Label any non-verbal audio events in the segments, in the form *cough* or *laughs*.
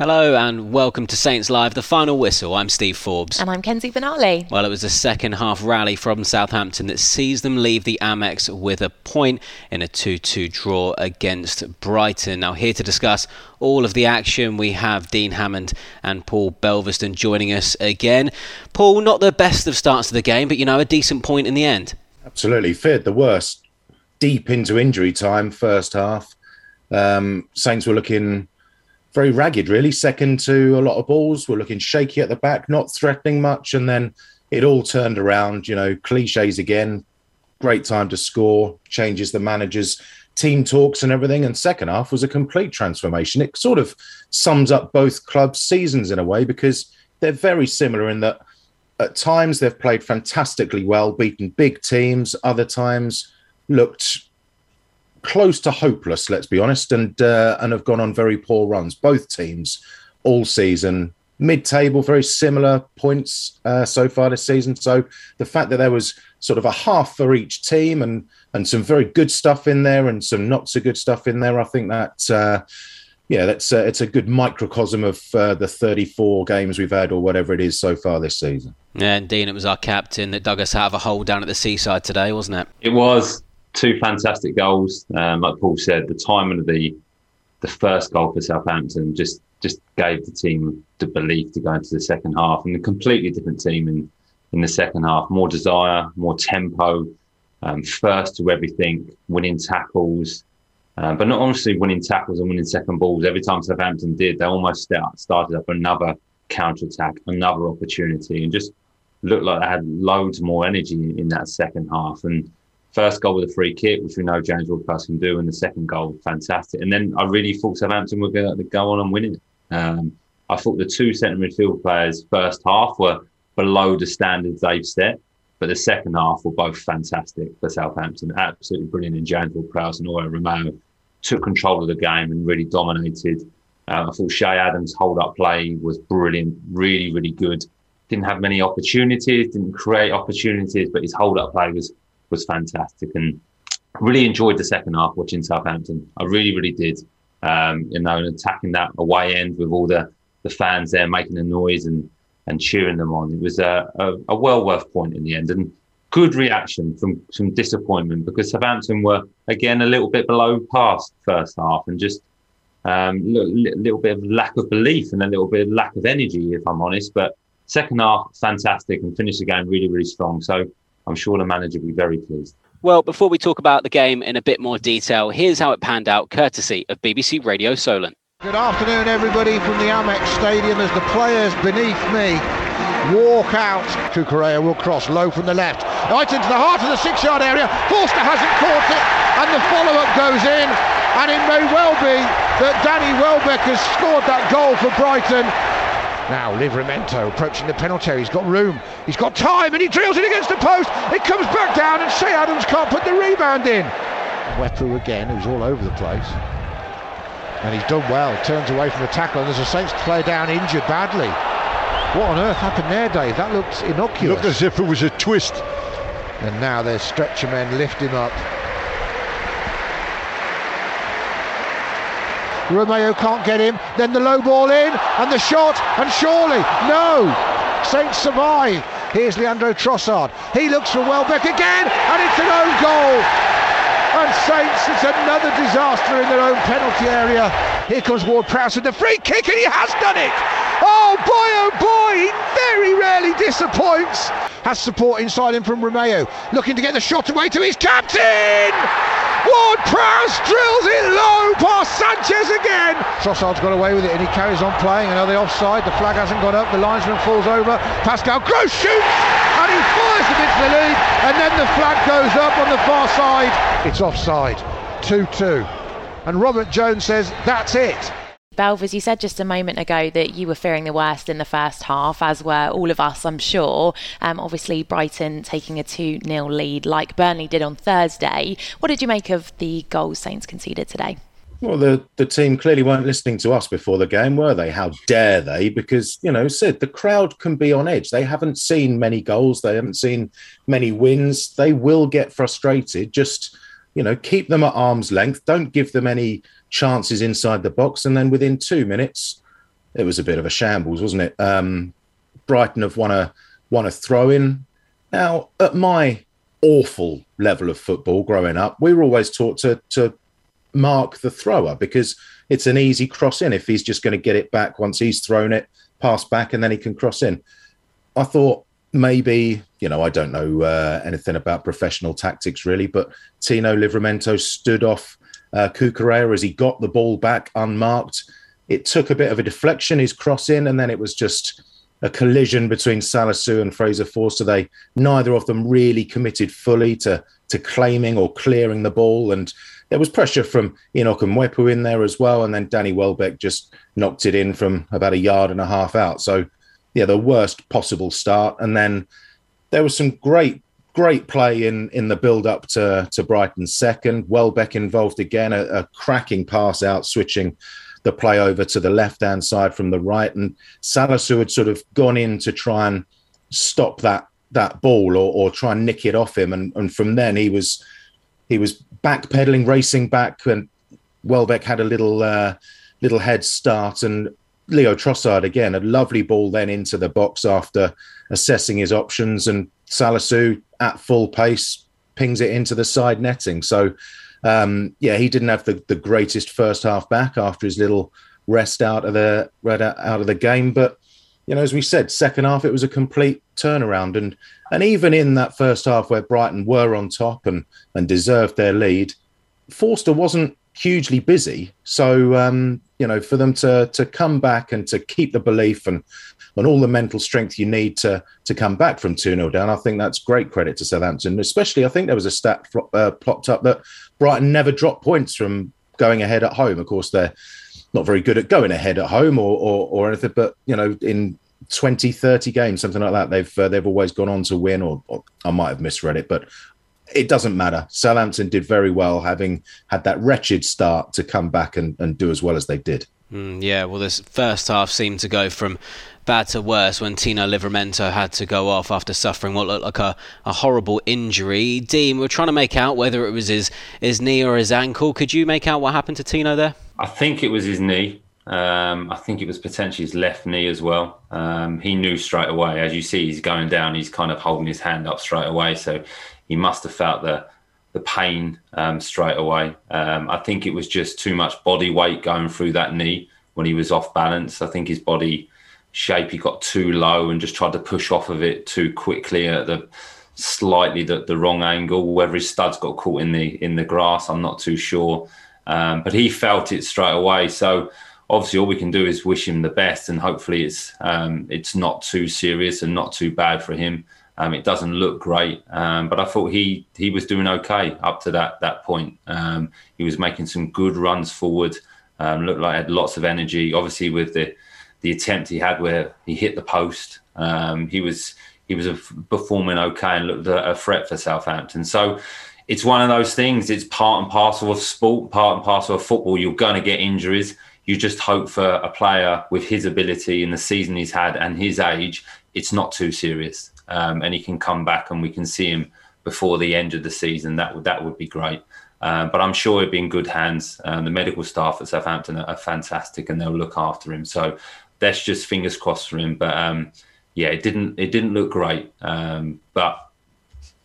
Hello and welcome to Saints Live, the final whistle. I'm Steve Forbes. And I'm Kenzie Benali. Well, it was a second half rally from Southampton that sees them leave the Amex with a point in a 2 2 draw against Brighton. Now, here to discuss all of the action, we have Dean Hammond and Paul Belveston joining us again. Paul, not the best of starts to the game, but you know, a decent point in the end. Absolutely. Feared the worst. Deep into injury time, first half. Um, Saints were looking very ragged, really. Second to a lot of balls, were looking shaky at the back, not threatening much, and then it all turned around. You know, cliches again. Great time to score. Changes the managers, team talks, and everything. And second half was a complete transformation. It sort of sums up both clubs' seasons in a way because they're very similar in that at times they've played fantastically well, beaten big teams. Other times looked close to hopeless, let's be honest, and uh, and have gone on very poor runs. Both teams all season, mid-table, very similar points uh, so far this season. So the fact that there was sort of a half for each team and and some very good stuff in there and some not so good stuff in there, I think that. Uh, yeah, that's uh, it's a good microcosm of uh, the 34 games we've had, or whatever it is so far this season. Yeah, and Dean, it was our captain that dug us out of a hole down at the seaside today, wasn't it? It was two fantastic goals. Um, like Paul said, the timing of the the first goal for Southampton just just gave the team the belief to go into the second half, and a completely different team in in the second half. More desire, more tempo, um, first to everything, winning tackles. Um, but not honestly winning tackles and winning second balls. Every time Southampton did, they almost start, started up another counter attack, another opportunity, and just looked like they had loads more energy in, in that second half. And First goal with a free kick, which we know James Ward-Prowse can do, and the second goal, fantastic. And then I really thought Southampton were going to go on and win it. Um, I thought the two centre midfield players first half were below the standards they've set, but the second half were both fantastic for Southampton. Absolutely brilliant. And James Ward-Prowse and Oriol Romeu took control of the game and really dominated. Uh, I thought Che Adams' hold up play was brilliant, really, really good. Didn't have many opportunities, didn't create opportunities, but his hold up play was was fantastic and really enjoyed the second half watching Southampton. I really, really did. Um, you know, attacking that away end with all the, the fans there making a noise and, and cheering them on. It was a, a, a well worth point in the end and good reaction from some disappointment because Southampton were again a little bit below past first half and just um, little, little bit of lack of belief and a little bit of lack of energy, if I'm honest. But second half, fantastic and finished the game really, really strong. So I'm sure the manager will be very pleased. Well, before we talk about the game in a bit more detail, here's how it panned out, courtesy of BBC Radio Solent. Good afternoon, everybody, from the Amex Stadium as the players beneath me walk out. Cucurella will cross low from the left, right into the heart of the six-yard area. Forster hasn't caught it, and the follow-up goes in. And it may well be that Danny Welbeck has scored that goal for Brighton. Now Livramento approaching the penalty area. He's got room. He's got time, and he drills it against the post. It comes back down, and Che Adams can't put the rebound in. Mwepu again, who's all over the place. And he's done well. Turns away from the tackle, and there's a Saints player down injured badly. What on earth happened there, Dave? That looked innocuous. Looked as if it was a twist. And now there's stretcher men lift him up. Romeu can't get him. Then the low ball in and the shot, and surely no. Saints survive. Here's Leandro Trossard. He looks for Welbeck again, and it's an own goal. And Saints, it's another disaster in their own penalty area. Here comes Ward Prowse with the free kick, and he has done it. Oh boy, oh boy, he very rarely disappoints. Has support inside him from Romeu, looking to get the shot away to his captain. Ward Prowse drills it low past Sanchez again. Trossard's got away with it and he carries on playing. Another offside? The flag hasn't gone up. The linesman falls over. Pascal Gross shoots and he fires it into the lead. And then the flag goes up on the far side. It's offside. 2 2. And Robert Jones says that's it. Belv, as you said just a moment ago, that you were fearing the worst in the first half, as were all of us, I'm sure. Um, obviously, Brighton taking a 2 0 lead like Burnley did on Thursday. What did you make of the goals Saints conceded today? Well, the, the team clearly weren't listening to us before the game, were they? How dare they? Because, you know, Sid, the crowd can be on edge. They haven't seen many goals, they haven't seen many wins. They will get frustrated. Just, you know, keep them at arm's length. Don't give them any chances inside the box. And then within two minutes, it was a bit of a shambles, wasn't it? Um, Brighton have won a won a throw in. Now, at my awful level of football growing up, we were always taught to to mark the thrower because it's an easy cross in if he's just going to get it back once he's thrown it, pass back, and then he can cross in. I thought maybe you know I don't know uh, anything about professional tactics really, but Tino Livramento stood off uh, as he got the ball back unmarked. It took a bit of a deflection, his cross in, and then it was just a collision between Salisu and Fraser Forster. They neither of them really committed fully to to claiming or clearing the ball, and there was pressure from Enock and Mwepu in there as well, and then Danny Welbeck just knocked it in from about a yard and a half out. So yeah, the worst possible start. And then there was some great, great play in in the build up to to Brighton's second. Welbeck involved again, a, a cracking pass out, switching the play over to the left hand side from the right, and Salisu had sort of gone in to try and stop that that ball or, or try and nick it off him, and and from then he was he was backpedaling, racing back, and Welbeck had a little uh, little head start, and Leo Trossard again, a lovely ball then into the box after assessing his options, and Salisu at full pace pings it into the side netting. So, um, yeah, he didn't have the, the greatest first half back after his little rest out of the out of the game, but you know, as we said, second half it was a complete turnaround, and and even in that first half where Brighton were on top and and deserved their lead, Forster wasn't hugely busy. So um, you know, for them to to come back and to keep the belief and and all the mental strength you need to to come back from 2 0 down. I think that's great credit to Southampton. Especially, I think there was a stat uh, plopped up that Brighton never dropped points from going ahead at home. Of course, they're not very good at going ahead at home or, or, or anything, but, you know, in 20, 30 games, something like that, they've uh, they've always gone on to win, or, or I might have misread it, but it doesn't matter. Southampton did very well, having had that wretched start to come back and, and do as well as they did. Mm, yeah, well, this first half seemed to go from bad to worse when Tino Livramento had to go off after suffering what looked like a, a horrible injury. Dean, we are trying to make out whether it was his, his knee or his ankle. Could you make out what happened to Tino there? I think it was his knee. Um, I think it was potentially his left knee as well. Um, he knew straight away. As you see, he's going down. He's kind of holding his hand up straight away. So he must have felt the the pain um, straight away. Um, I think it was just too much body weight going through that knee when he was off balance. I think his body shape he got too low and just tried to push off of it too quickly at the slightly the, the wrong angle. Whether his studs got caught in the in the grass, I'm not too sure. Um, but he felt it straight away. So obviously, all we can do is wish him the best, and hopefully, it's um, it's not too serious and not too bad for him. Um, it doesn't look great, um, but I thought he he was doing okay up to that that point. Um, he was making some good runs forward. Um, looked like he had lots of energy. Obviously, with the the attempt he had where he hit the post, um, he was he was performing okay and looked a, a threat for Southampton. So it's one of those things. It's part and parcel of sport, part and parcel of football. You're going to get injuries. You just hope for a player with his ability in the season he's had and his age, it's not too serious um, and he can come back and we can see him before the end of the season, that would that would be great. Um, but I'm sure he'll be in good hands. Um, the medical staff at Southampton are, are, fantastic, and they'll look after him. So that's just fingers crossed for him. But um, yeah, it didn't it didn't look great. Um, but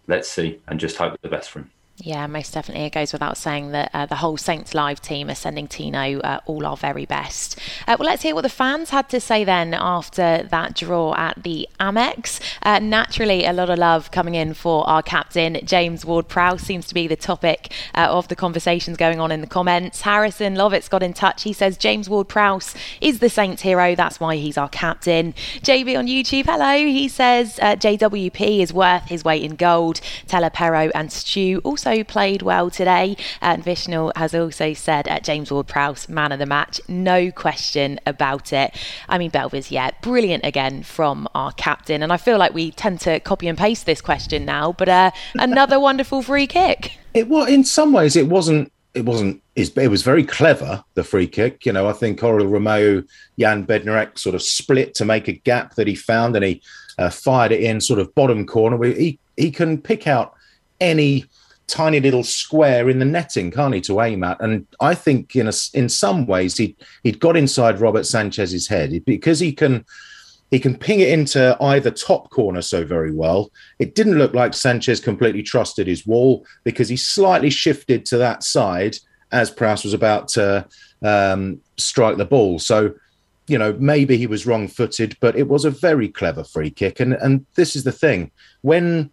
let's see, and just hope the best for him. Yeah, most definitely. It goes without saying that uh, the whole Saints Live team are sending Tino uh, all our very best. Uh, well, let's hear what the fans had to say then after that draw at the Amex. Uh, naturally, a lot of love coming in for our captain, James Ward Prowse, seems to be the topic uh, of the conversations going on in the comments. Harrison Lovitz got in touch. He says James Ward Prowse is the Saints hero. That's why he's our captain. JB on YouTube, hello. He says uh, JWP is worth his weight in gold. Tella Perraud and Stu also also played well today. And Vishnu has also said at James Ward Prowse, man of the match, no question about it. I mean, Belvis, yeah, brilliant again from our captain. And I feel like we tend to copy and paste this question now, but uh, *laughs* another wonderful free kick. It was, in some ways, it wasn't it wasn't it was very clever the free kick you know i think Oriol Romeu jan bednarek sort of split to make a gap that he found and he uh, fired it in sort of bottom corner he he can pick out any tiny little square in the netting, can't he, to aim at? And I think in a, in some ways he he'd got inside Robert Sanchez's head because he can he can ping it into either top corner so very well. It didn't look like Sanchez completely trusted his wall because he slightly shifted to that side as Prowse was about to um, strike the ball. So, you know, maybe he was wrong footed, but it was a very clever free kick. And and this is the thing when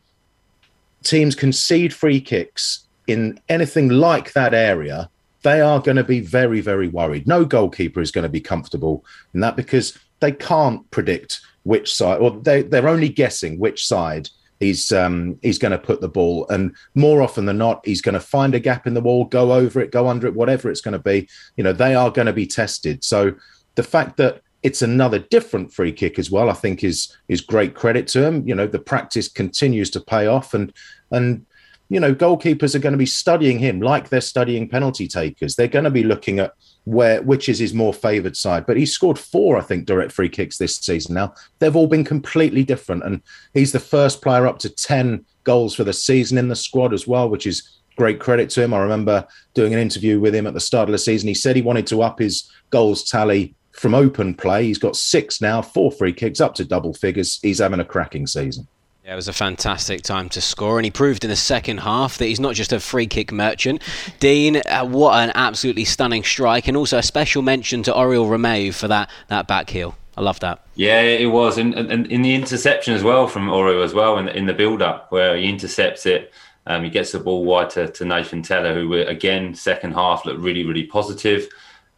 teams concede free kicks in anything like that area, they are going to be very, very worried. No goalkeeper is going to be comfortable in that because they can't predict which side, or they, they're only guessing which side he's um, he's going to put the ball. And more often than not, he's going to find a gap in the wall, go over it, go under it, whatever it's going to be. You know, they are going to be tested. So the fact that it's another different free kick as well. I think is is great credit to him. You know, the practice continues to pay off, and and you know, goalkeepers are going to be studying him like they're studying penalty takers. They're going to be looking at where which is his more favoured side. But he's scored four, I think, direct free kicks this season. Now they've all been completely different, and he's the first player up to ten goals for the season in the squad as well, which is great credit to him. I remember doing an interview with him at the start of the season. He said he wanted to up his goals tally from open play. He's got six now, four free kicks, up to double figures. He's having a cracking season. Yeah, it was a fantastic time to score, and he proved in the second half that he's not just a free kick merchant. Dean, uh, what an absolutely stunning strike, and also a special mention to Oriol Romeu for that that back heel. I love that. Yeah, it was, and, and, in the interception as well from Oriol as well in the, in the build up where he intercepts it. Um, he gets the ball wide to, to Nathan Tella, who again second half looked really really positive.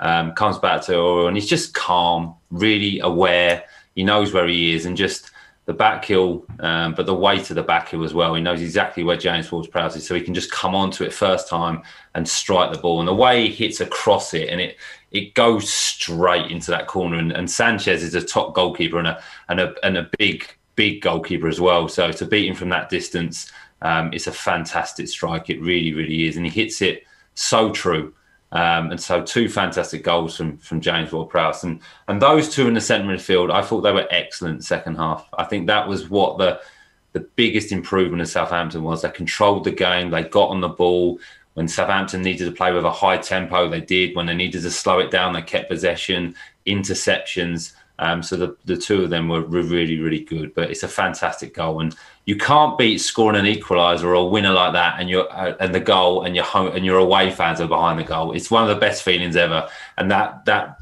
Um, comes back to Oriol and he's just calm, really aware. He knows where he is and just the back heel, um, but the weight of the back heel as well. He knows exactly where James Ward-Prowse is, so he can just come onto it first time and strike the ball. And the way he hits across it, and it it goes straight into that corner. And, and Sanchez is a top goalkeeper and a and a and a big big goalkeeper as well. So to beat him from that distance, um, it's a fantastic strike. It really really is, and he hits it so true. Um, and so two fantastic goals from from James Ward-Prowse and and those two in the centre midfield, I thought they were excellent second half. I think that was what the the biggest improvement of Southampton was. They controlled the game, they got on the ball. When Southampton needed to play with a high tempo, they did. When they needed to slow it down, they kept possession, interceptions. Um, so the, the two of them were, really, really good. But it's a fantastic goal, and you can't beat scoring an equaliser or a winner like that, and you're uh, and the goal, and your home and your away fans are behind the goal. It's one of the best feelings ever, and that that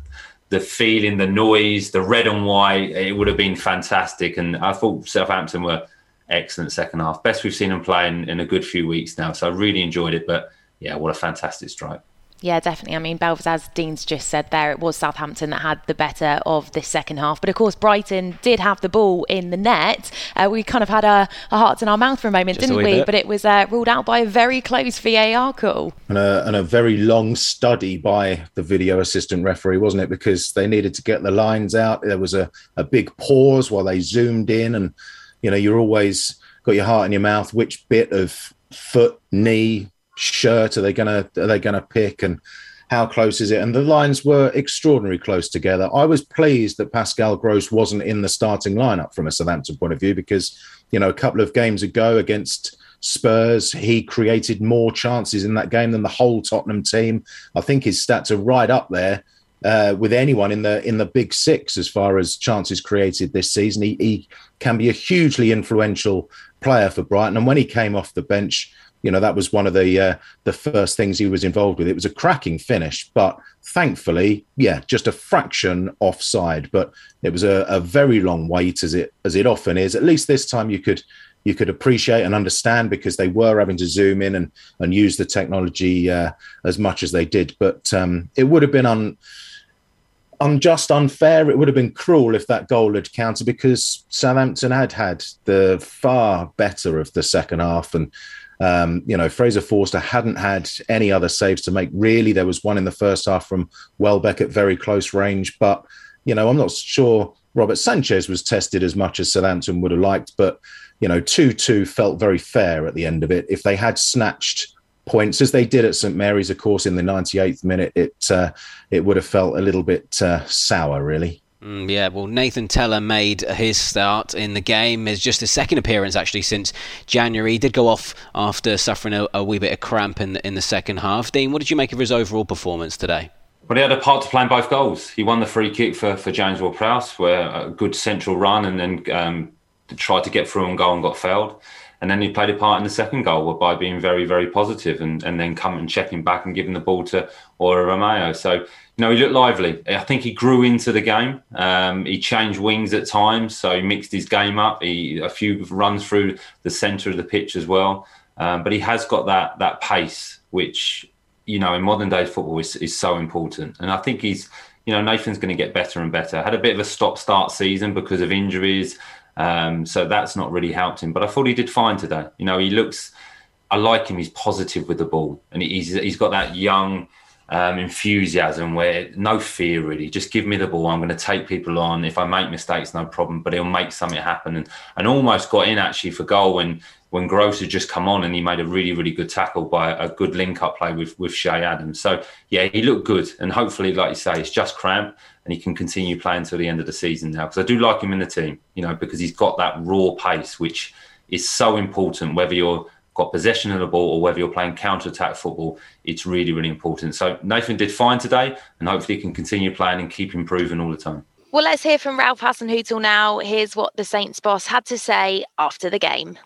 the feeling, the noise, the red and white, it would have been fantastic. And I thought Southampton were excellent second half, best we've seen them play in, in a good few weeks now. So I really enjoyed it. But yeah, what a fantastic strike. Yeah, definitely. I mean, Belfast, as Dean's just said there, it was Southampton that had the better of this second half. But of course, Brighton did have the ball in the net. Uh, we kind of had our, our, hearts in our mouth for a moment, just didn't a we? Bit. But it was uh, ruled out by a very close VAR call. And a, and a very long study by the video assistant referee, wasn't it? Because they needed to get the lines out. There was a, a big pause while they zoomed in. And, you know, you're always got your heart in your mouth. Which bit of foot, knee, shirt are they gonna are they gonna pick and how close is it? And the lines were extraordinarily close together. I was pleased that Pascal Gross wasn't in the starting lineup from a Southampton point of view because, you know, a couple of games ago against Spurs, he created more chances in that game than the whole Tottenham team. I think his stats are right up there uh, with anyone in the in the big six as far as chances created this season. He, he can be a hugely influential player for Brighton, and when he came off the bench you know that was one of the uh, the first things he was involved with. It was a cracking finish, but thankfully, yeah, just a fraction offside. But it was a, a very long wait, as it as it often is. At least this time, you could you could appreciate and understand because they were having to zoom in and and use the technology uh, as much as they did. But um, it would have been un unjust, unfair. It would have been cruel if that goal had counted because Southampton had had the far better of the second half and um, you know, Fraser Forster hadn't had any other saves to make. Really, there was one in the first half from Welbeck at very close range, but you know, I'm not sure Robert Sanchez was tested as much as Southampton would have liked. But you know, two-two felt very fair at the end of it. If they had snatched points as they did at St Mary's, of course, in the 98th minute, it uh, it would have felt a little bit uh, sour, really. Mm, yeah, well, Nathan Tella made his start in the game. It's just his second appearance actually since January. He did go off after suffering a, a wee bit of cramp in the, in the second half. Dean, what did you make of his overall performance today? Well, he had a part to play in both goals. He won the free kick for, for James Ward-Prowse, where a good central run and then um, tried to get through and goal and got failed. And then he played a part in the second goal by being very, very positive and, and then coming and checking back and giving the ball to Oriol Romeu. So, you know, he looked lively. I think he grew into the game. Um, he changed wings at times, so he mixed his game up. He a few runs through the centre of the pitch as well. Um, but he has got that that pace, which you know in modern day football is, is so important. And I think he's, you know, Nathan's going to get better and better. Had a bit of a stop start season because of injuries. Um, so that's not really helped him. But I thought he did fine today. You know, he looks. I like him. He's positive with the ball, and he's he's got that young um, enthusiasm where no fear really. Just give me the ball. I'm going to take people on. If I make mistakes, no problem. But he'll make something happen, and and almost got in actually for goal when when Gross had just come on and he made a really really good tackle by a good link up play with with Che Adams. So yeah, he looked good, and hopefully, like you say, it's just cramp and he can continue playing until the end of the season now. Because I do like him in the team, you know, because he's got that raw pace, which is so important. Whether you're got possession of the ball or whether you're playing counter attack football, it's really really important. So Nathan did fine today, and hopefully he can continue playing and keep improving all the time. Well, let's hear from Ralph Hasenhüttl now. Here's what the Saints boss had to say after the game.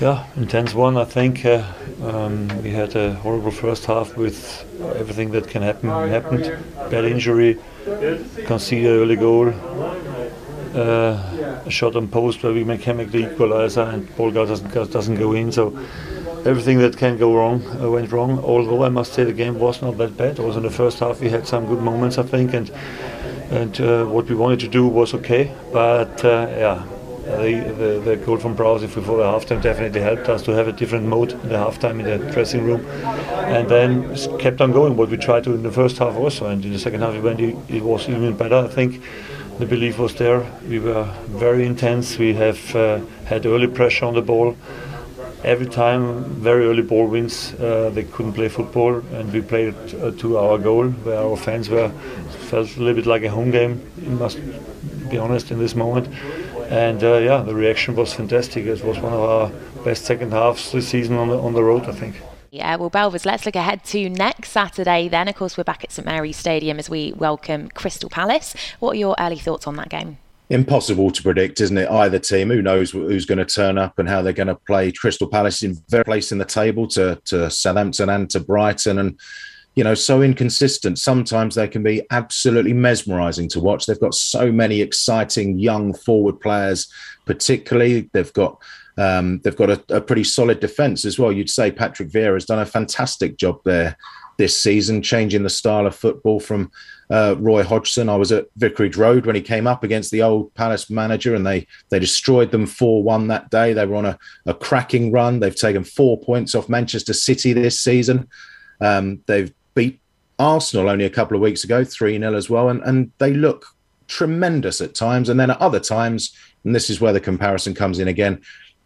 Yeah, intense one. I think uh, um, we had a horrible first half with everything that can happen happened. Bad injury, conceded early goal, uh, a shot on post where we mechanically equalizer and ball doesn't doesn't go in. So everything that can go wrong uh, went wrong. Although I must say the game was not that bad. Also in the first half we had some good moments I think and and uh, what we wanted to do was okay. But uh, yeah, the, the, the, goal from Prowse before the halftime definitely helped us to have a different mode in the halftime in the dressing room, and then kept on going. What we tried to in the first half also, and in the second half it went it was even better. I think the belief was there. We were very intense. We have uh, had early pressure on the ball. Every time, very early ball wins, uh, they couldn't play football, and we played uh, to our goal, where our fans were felt a little bit like a home game. You must be honest in this moment and uh, yeah, the reaction was fantastic. It was one of our best second halves this season on the on the road, I think. Yeah, well, Belvers, let's look ahead to next Saturday. Then, of course, we're back at St Mary's Stadium as we welcome Crystal Palace. What are your early thoughts on that game? Impossible to predict, isn't it? Either team, who knows who's going to turn up and how they're going to play. Crystal Palace in very place in the table to to Southampton and to Brighton, and you know, so inconsistent. Sometimes they can be absolutely mesmerizing to watch. They've got so many exciting young forward players, particularly. They've got um, they've got a, a, pretty solid defence as well. You'd say Patrick Vieira has done a fantastic job there this season, changing the style of football from uh, Roy Hodgson. I was at Vicarage Road when he came up against the old Palace manager, and they they destroyed them four one that day. They were on a, a cracking run. They've taken four points off Manchester City this season. Um, they've beat Arsenal only a couple of weeks ago, 3 0 as well. And, and they look tremendous at times. And then at other times, and this is where the comparison comes in again,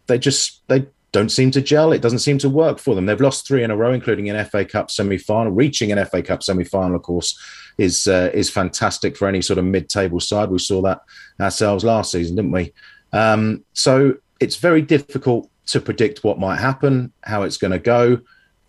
they just they don't seem to gel. It doesn't seem to work for them. They've lost three in a row, including an FA Cup semi-final. Reaching an FA Cup semi-final, of course, is uh, is fantastic for any sort of mid-table side. We saw that ourselves last season, didn't we? Um, so it's very difficult to predict what might happen, how it's going to go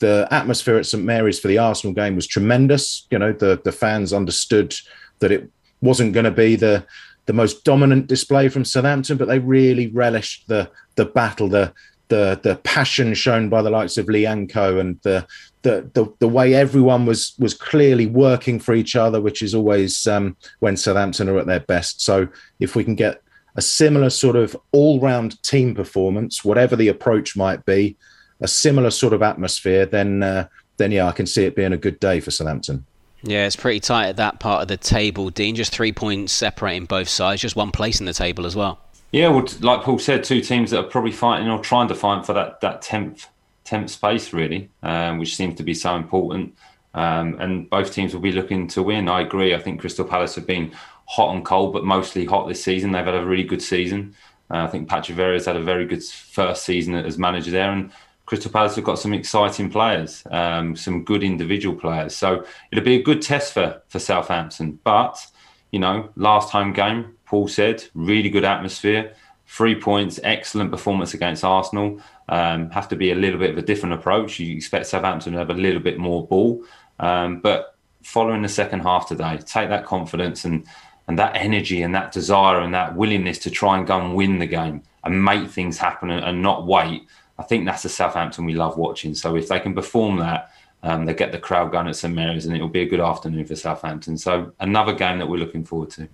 the atmosphere at St Mary's for the Arsenal game was tremendous. You know, the the fans understood that it wasn't going to be the the most dominant display from Southampton, but they really relished the the battle, the the the passion shown by the likes of Lyanco and the the, the the way everyone was was clearly working for each other, which is always um, when Southampton are at their best. So if we can get a similar sort of all round team performance, whatever the approach might be, a similar sort of atmosphere, then uh, then yeah, I can see it being a good day for Southampton. Yeah, it's pretty tight at that part of the table, Dean. Just three points separating both sides, just one place in the table as well. Yeah, well, like Paul said, two teams that are probably fighting or trying to fight for that that tenth tenth space, really, um, which seems to be so important. Um, and both teams will be looking to win. I agree. I think Crystal Palace have been hot and cold, but mostly hot this season. They've had a really good season. Uh, I think Patrick Vieira has had a very good first season as manager there, and Crystal Palace have got some exciting players, um, some good individual players. So it'll be a good test for for Southampton. But you know, last home game, Paul said, really good atmosphere, three points, excellent performance against Arsenal. Um, have to be a little bit of a different approach. You expect Southampton to have a little bit more ball, um, but following the second half today, take that confidence and and that energy and that desire and that willingness to try and go and win the game and make things happen and, and not wait. I think that's the Southampton we love watching. So if they can perform that, um, they get the crowd going at St Mary's, and it'll be a good afternoon for Southampton. So another game that we're looking forward to.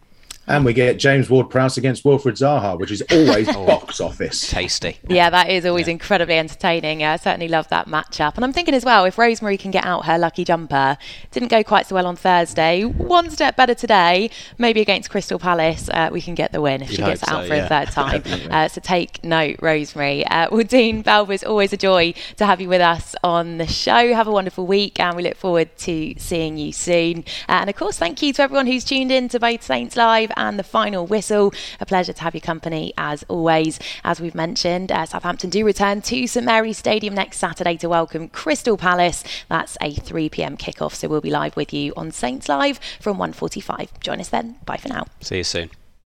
And we get James Ward Prowse against Wilfried Zaha, which is always *laughs* oh, box office. Tasty. Yeah, that is always yeah. incredibly entertaining. I certainly love that matchup. And I'm thinking as well, if Rosemary can get out her lucky jumper, didn't go quite so well on Thursday, one step better today, maybe against Crystal Palace, uh, we can get the win if You'd she gets out so, for yeah. a third *laughs* time. uh, so take note, Rosemary. Uh, well, Dean Belbis, always a joy to have you with us on the show. Have a wonderful week, and we look forward to seeing you soon. Uh, and of course, thank you to everyone who's tuned in to both Saints Live and the final whistle. A pleasure to have your company as always. As we've mentioned, uh, Southampton do return to St Mary's Stadium next Saturday to welcome Crystal Palace. That's a 3 pm kickoff, so we'll be live with you on Saints Live from 1:45. Join us then. Bye for now. See you soon.